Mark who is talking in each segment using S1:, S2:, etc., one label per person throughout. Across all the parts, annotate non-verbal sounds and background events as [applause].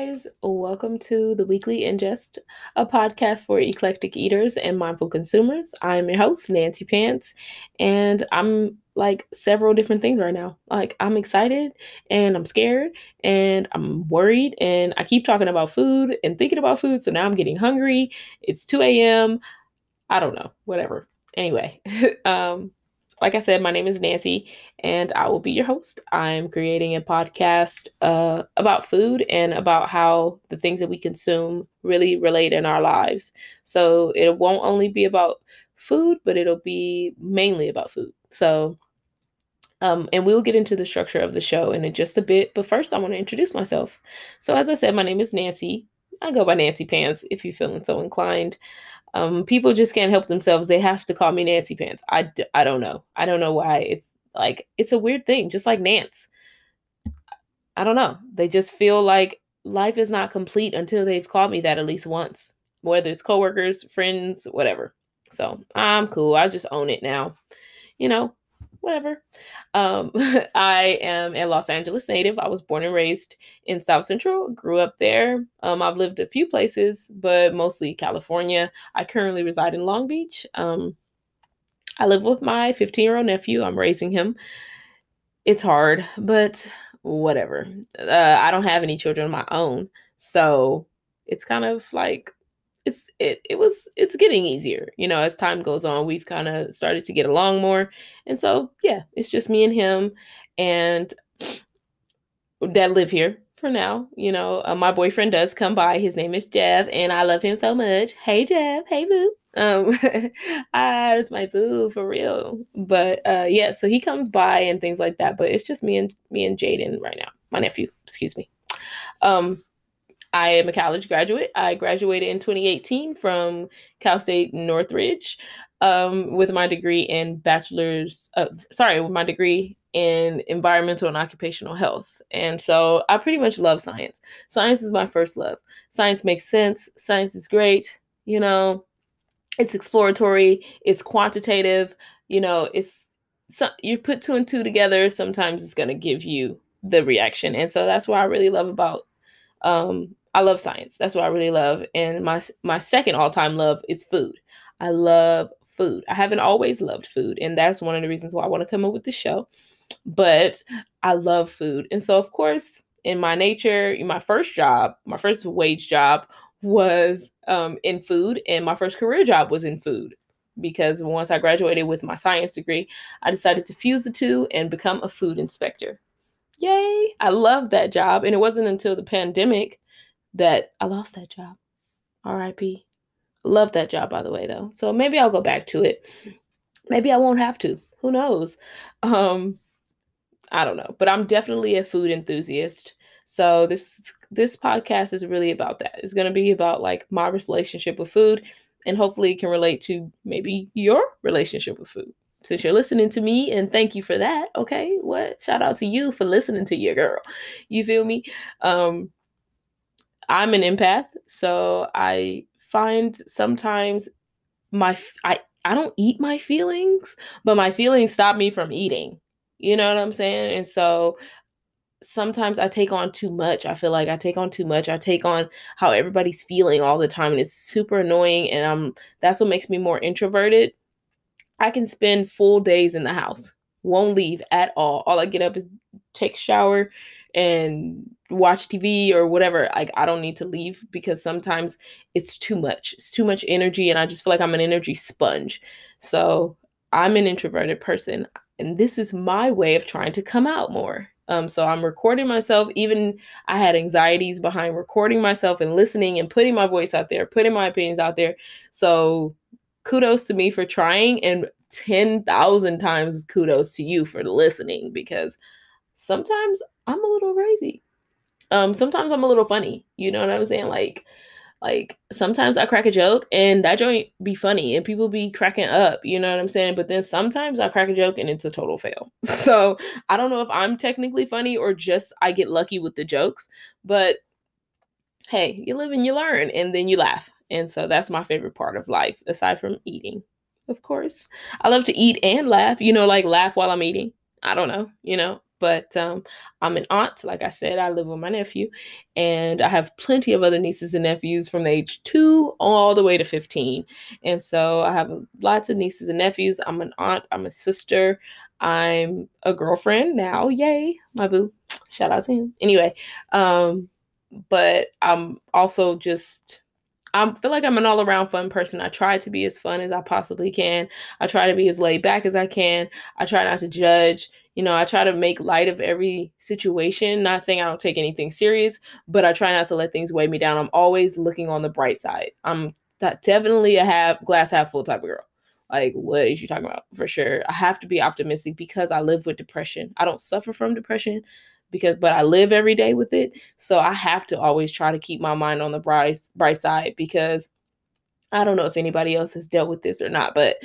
S1: Guys, welcome to the Weekly Ingest, a podcast for eclectic eaters and mindful consumers. I'm your host, Nancy Pants, and I'm like several different things right now. Like, I'm excited and I'm scared and I'm worried, and I keep talking about food and thinking about food, so now I'm getting hungry. It's 2 a.m. I don't know, whatever. Anyway, [laughs] um, like I said, my name is Nancy, and I will be your host. I'm creating a podcast uh, about food and about how the things that we consume really relate in our lives. So it won't only be about food, but it'll be mainly about food. So, um, and we'll get into the structure of the show in just a bit. But first, I want to introduce myself. So, as I said, my name is Nancy. I go by Nancy Pants if you're feeling so inclined. Um, people just can't help themselves. They have to call me Nancy Pants. I, I don't know. I don't know why. It's like, it's a weird thing, just like Nance. I don't know. They just feel like life is not complete until they've called me that at least once, whether it's coworkers, friends, whatever. So I'm cool. I just own it now. You know, whatever. Um, [laughs] I am a Los Angeles native. I was born and raised in South Central, grew up there. Um, I've lived a few places, but mostly California. I currently reside in Long Beach. Um, I live with my 15 year old nephew. I'm raising him. It's hard, but whatever. Uh, I don't have any children of my own. So it's kind of like it's it it was it's getting easier you know as time goes on we've kind of started to get along more. And so yeah it's just me and him and [sniffs] that live here for now you know uh, my boyfriend does come by his name is jeff and i love him so much. Hey jeff hey boo. Um [laughs] ah it's my boo for real. But uh yeah so he comes by and things like that but it's just me and me and jaden right now my nephew excuse me. Um I am a college graduate. I graduated in 2018 from Cal State Northridge um, with my degree in bachelor's, sorry, with my degree in environmental and occupational health. And so I pretty much love science. Science is my first love. Science makes sense. Science is great. You know, it's exploratory, it's quantitative, you know, it's so you put two and two together, sometimes it's going to give you the reaction. And so that's what I really love about um, I love science. That's what I really love. And my my second all-time love is food. I love food. I haven't always loved food, and that's one of the reasons why I want to come up with the show. But I love food. And so of course, in my nature, in my first job, my first wage job was um, in food, and my first career job was in food. Because once I graduated with my science degree, I decided to fuse the two and become a food inspector. Yay! I love that job. And it wasn't until the pandemic that I lost that job. RIP. Love that job, by the way, though. So maybe I'll go back to it. Maybe I won't have to. Who knows? Um, I don't know. But I'm definitely a food enthusiast. So this this podcast is really about that. It's gonna be about like my relationship with food, and hopefully it can relate to maybe your relationship with food. Since you're listening to me, and thank you for that. Okay, what? Shout out to you for listening to your girl. You feel me? Um, I'm an empath, so I find sometimes my I I don't eat my feelings, but my feelings stop me from eating. You know what I'm saying? And so sometimes I take on too much. I feel like I take on too much. I take on how everybody's feeling all the time and it's super annoying and I'm that's what makes me more introverted. I can spend full days in the house. Won't leave at all. All I get up is take shower and watch TV or whatever, like I don't need to leave because sometimes it's too much. It's too much energy and I just feel like I'm an energy sponge. So, I'm an introverted person and this is my way of trying to come out more. Um, so I'm recording myself. Even I had anxieties behind recording myself and listening and putting my voice out there, putting my opinions out there. So kudos to me for trying, and 10,000 times kudos to you for listening because sometimes I'm a little crazy. Um, sometimes I'm a little funny. You know what I'm saying? Like, like sometimes I crack a joke and that joint be funny and people be cracking up. You know what I'm saying? But then sometimes I crack a joke and it's a total fail. [laughs] So I don't know if I'm technically funny or just I get lucky with the jokes. But hey, you live and you learn and then you laugh. And so that's my favorite part of life, aside from eating, of course. I love to eat and laugh, you know, like laugh while I'm eating. I don't know, you know, but um, I'm an aunt. Like I said, I live with my nephew, and I have plenty of other nieces and nephews from the age two all the way to 15. And so I have lots of nieces and nephews. I'm an aunt, I'm a sister, I'm a girlfriend now. Yay, my boo. Shout out to him. Anyway, um, but I'm also just I feel like I'm an all around fun person. I try to be as fun as I possibly can. I try to be as laid back as I can. I try not to judge. You know, I try to make light of every situation. Not saying I don't take anything serious, but I try not to let things weigh me down. I'm always looking on the bright side. I'm definitely a half glass half full type of girl. Like, what is you talking about? For sure. I have to be optimistic because I live with depression. I don't suffer from depression because but I live every day with it. So I have to always try to keep my mind on the bright bright side because I don't know if anybody else has dealt with this or not, but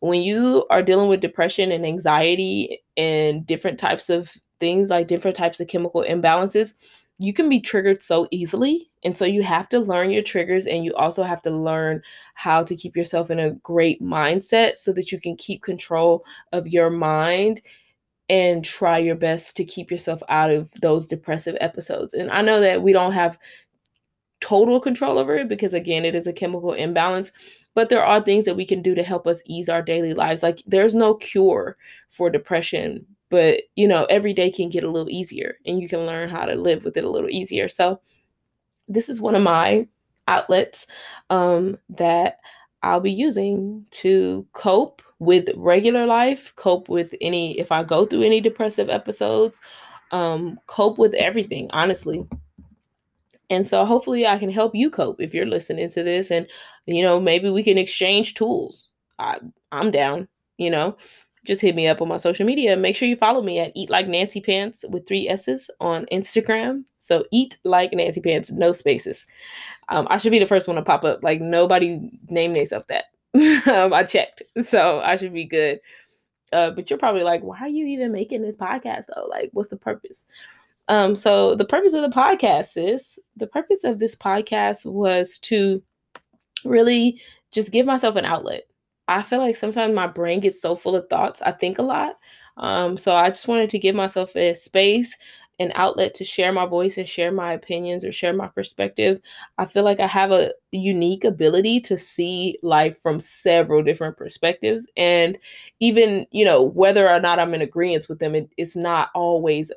S1: when you are dealing with depression and anxiety and different types of things like different types of chemical imbalances, you can be triggered so easily. And so you have to learn your triggers and you also have to learn how to keep yourself in a great mindset so that you can keep control of your mind and try your best to keep yourself out of those depressive episodes. And I know that we don't have total control over it because again, it is a chemical imbalance, but there are things that we can do to help us ease our daily lives. Like there's no cure for depression, but you know, every day can get a little easier and you can learn how to live with it a little easier. So this is one of my outlets um, that I'll be using to cope with regular life, cope with any, if I go through any depressive episodes, um, cope with everything, honestly. And so hopefully I can help you cope if you're listening to this and, you know, maybe we can exchange tools. I, I'm down, you know just hit me up on my social media. Make sure you follow me at Eat Like Nancy Pants with three S's on Instagram. So Eat Like Nancy Pants, no spaces. Um, I should be the first one to pop up. Like nobody named themselves that. Um, [laughs] I checked, so I should be good. Uh, but you're probably like, why are you even making this podcast though? Like, what's the purpose? Um, so the purpose of the podcast is the purpose of this podcast was to really just give myself an outlet. I feel like sometimes my brain gets so full of thoughts. I think a lot. Um, so I just wanted to give myself a space an outlet to share my voice and share my opinions or share my perspective. I feel like I have a unique ability to see life from several different perspectives. And even, you know, whether or not I'm in agreement with them, it, it's not always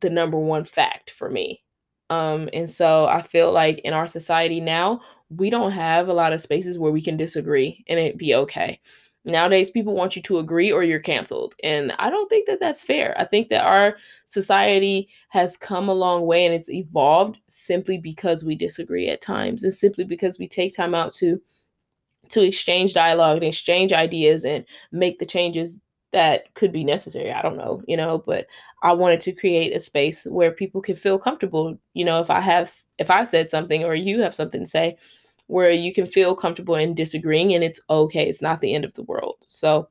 S1: the number one fact for me. Um, and so I feel like in our society now, we don't have a lot of spaces where we can disagree and it be okay. Nowadays, people want you to agree or you're canceled. And I don't think that that's fair. I think that our society has come a long way and it's evolved simply because we disagree at times and simply because we take time out to to exchange dialogue and exchange ideas and make the changes that could be necessary. I don't know, you know, but I wanted to create a space where people can feel comfortable. You know, if I have, if I said something or you have something to say, where you can feel comfortable in disagreeing and it's okay. It's not the end of the world. So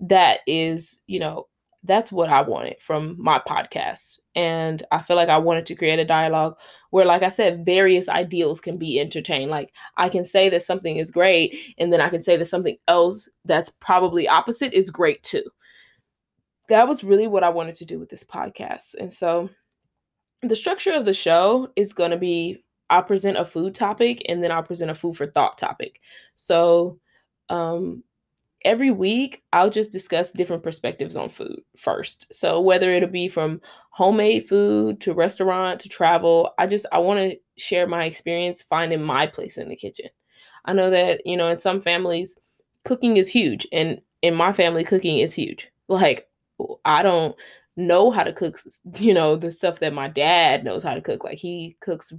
S1: that is, you know, that's what I wanted from my podcast. And I feel like I wanted to create a dialogue where, like I said, various ideals can be entertained. Like I can say that something is great, and then I can say that something else that's probably opposite is great too. That was really what I wanted to do with this podcast. And so the structure of the show is going to be I'll present a food topic and then I'll present a food for thought topic. So um, every week I'll just discuss different perspectives on food first. So whether it'll be from homemade food to restaurant to travel, I just I want to share my experience finding my place in the kitchen. I know that, you know, in some families cooking is huge and in my family cooking is huge. Like I don't know how to cook, you know, the stuff that my dad knows how to cook. Like he cooks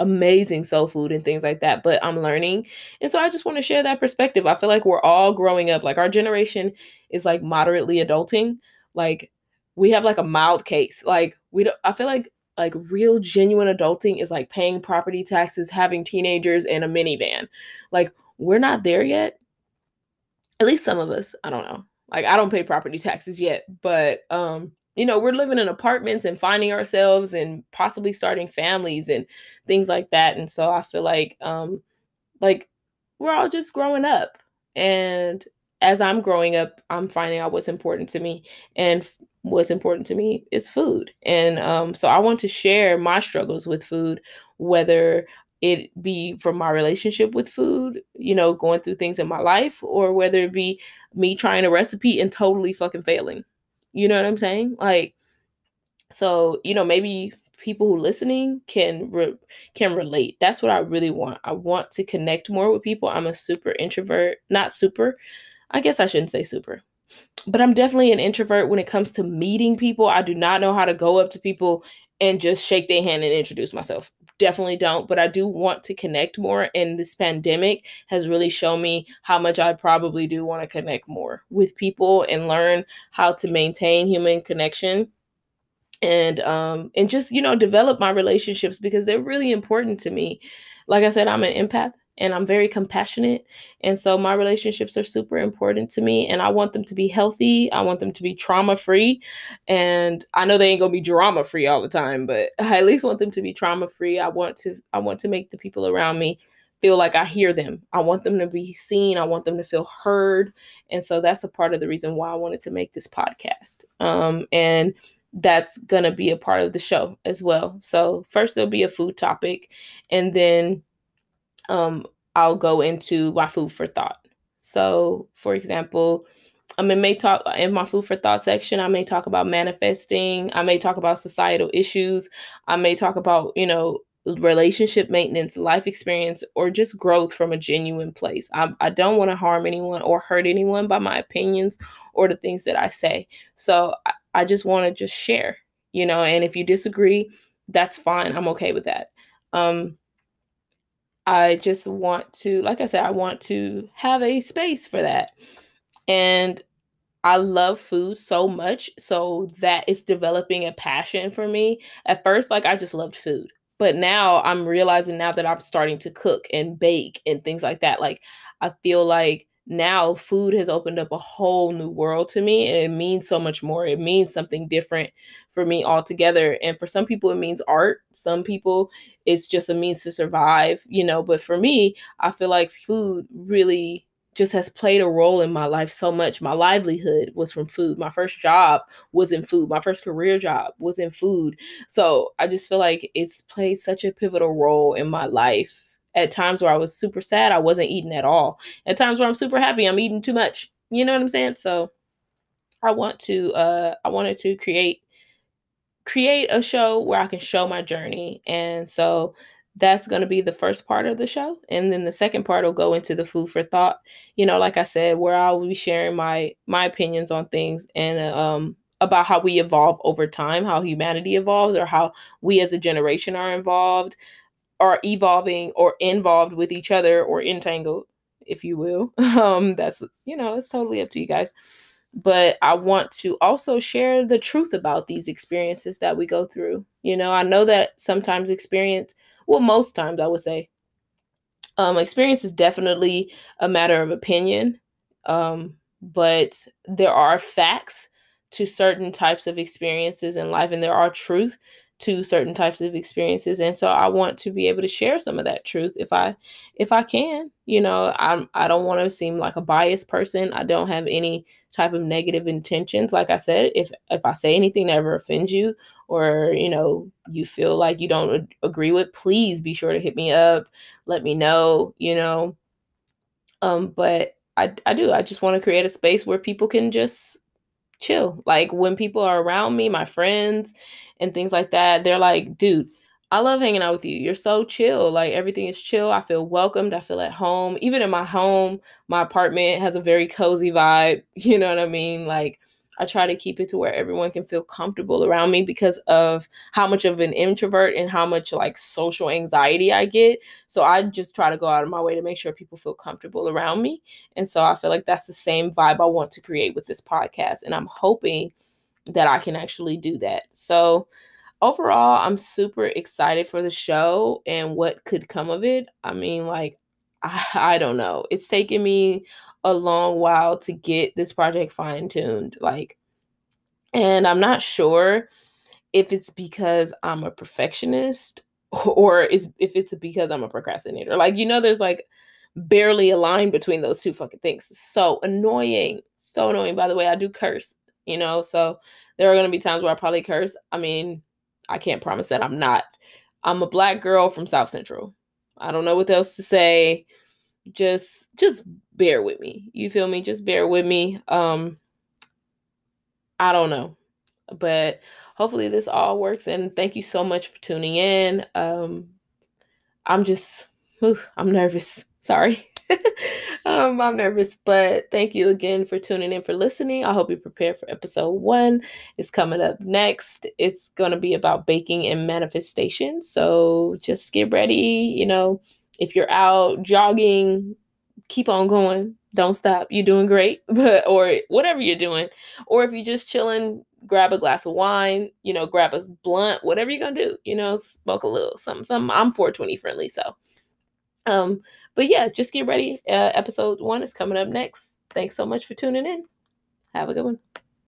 S1: amazing soul food and things like that, but I'm learning. And so I just want to share that perspective. I feel like we're all growing up. Like our generation is like moderately adulting. Like we have like a mild case. Like we don't I feel like like real genuine adulting is like paying property taxes, having teenagers and a minivan. Like we're not there yet. At least some of us. I don't know. Like I don't pay property taxes yet, but um you know, we're living in apartments and finding ourselves and possibly starting families and things like that. And so I feel like um like we're all just growing up. And as I'm growing up, I'm finding out what's important to me. And what's important to me is food. And um, so I want to share my struggles with food, whether it be from my relationship with food, you know, going through things in my life, or whether it be me trying a recipe and totally fucking failing. You know what I'm saying? Like, so you know, maybe people who listening can re- can relate. That's what I really want. I want to connect more with people. I'm a super introvert, not super. I guess I shouldn't say super. But I'm definitely an introvert when it comes to meeting people. I do not know how to go up to people and just shake their hand and introduce myself. Definitely don't, but I do want to connect more. And this pandemic has really shown me how much I probably do want to connect more with people and learn how to maintain human connection and um and just you know develop my relationships because they're really important to me like i said i'm an empath and i'm very compassionate and so my relationships are super important to me and i want them to be healthy i want them to be trauma free and i know they ain't gonna be drama free all the time but [laughs] i at least want them to be trauma free i want to i want to make the people around me feel like I hear them. I want them to be seen. I want them to feel heard. And so that's a part of the reason why I wanted to make this podcast. Um, and that's going to be a part of the show as well. So, first, there'll be a food topic, and then um, I'll go into my food for thought. So, for example, I mean, may talk in my food for thought section. I may talk about manifesting. I may talk about societal issues. I may talk about, you know, relationship maintenance, life experience, or just growth from a genuine place. I, I don't want to harm anyone or hurt anyone by my opinions or the things that I say. So I, I just want to just share, you know, and if you disagree, that's fine. I'm okay with that. Um, I just want to, like I said, I want to have a space for that. And I love food so much so that it's developing a passion for me. At first, like I just loved food but now I'm realizing now that I'm starting to cook and bake and things like that. Like I feel like now food has opened up a whole new world to me and it means so much more. It means something different for me altogether. And for some people, it means art. Some people, it's just a means to survive, you know. But for me, I feel like food really just has played a role in my life so much. My livelihood was from food. My first job was in food. My first career job was in food. So I just feel like it's played such a pivotal role in my life. At times where I was super sad, I wasn't eating at all. At times where I'm super happy, I'm eating too much. You know what I'm saying? So I want to uh I wanted to create create a show where I can show my journey. And so that's going to be the first part of the show and then the second part will go into the food for thought you know like i said where i will be sharing my my opinions on things and um about how we evolve over time how humanity evolves or how we as a generation are involved are evolving or involved with each other or entangled if you will [laughs] um that's you know it's totally up to you guys but I want to also share the truth about these experiences that we go through. You know, I know that sometimes experience well, most times I would say. Um, experience is definitely a matter of opinion, um, but there are facts to certain types of experiences in life, and there are truth to certain types of experiences and so i want to be able to share some of that truth if i if i can you know i'm i don't want to seem like a biased person i don't have any type of negative intentions like i said if if i say anything that ever offends you or you know you feel like you don't agree with please be sure to hit me up let me know you know. Um but i i do i just want to create a space where people can just chill. Like when people are around me, my friends and things like that, they're like, dude, I love hanging out with you. You're so chill. Like everything is chill. I feel welcomed. I feel at home. Even in my home, my apartment has a very cozy vibe. [laughs] You know what I mean? Like I try to keep it to where everyone can feel comfortable around me because of how much of an introvert and how much like social anxiety I get. So I just try to go out of my way to make sure people feel comfortable around me. And so I feel like that's the same vibe I want to create with this podcast. And I'm hoping that I can actually do that. So overall, I'm super excited for the show and what could come of it. I mean, like, I, [laughs] I don't know. It's taken me a long while to get this project fine tuned. Like, and I'm not sure if it's because I'm a perfectionist [laughs] or is if it's because I'm a procrastinator. Like, you know, there's like barely a line between those two fucking things. So annoying. So annoying. By the way, I do curse. you know. So there are to be times where I probably curse. I mean, I can't promise that I'm not. I'm a black girl from South Central. I don't know what else to say. Just just bear with me. You feel me? Just bear with me. Um I don't know. But hopefully this all works and thank you so much for tuning in. Um I'm just whew, I'm nervous. [laughs] Sorry. [laughs] um, I'm nervous, but thank you again for tuning in for listening. I hope you're prepared for episode one. It's coming up next. It's going to be about baking and manifestation. So just get ready. You know, if you're out jogging, keep on going. Don't stop. You're doing great. [laughs] But or whatever you're doing, or if you're just chilling, grab a glass of wine. You know, grab a blunt. Whatever you're gonna do. You know, smoke a little something. Something. I'm 420 friendly, so um, but yeah, just get ready. Uh, episode one is coming up next. Thanks so much for tuning in. Have a good one.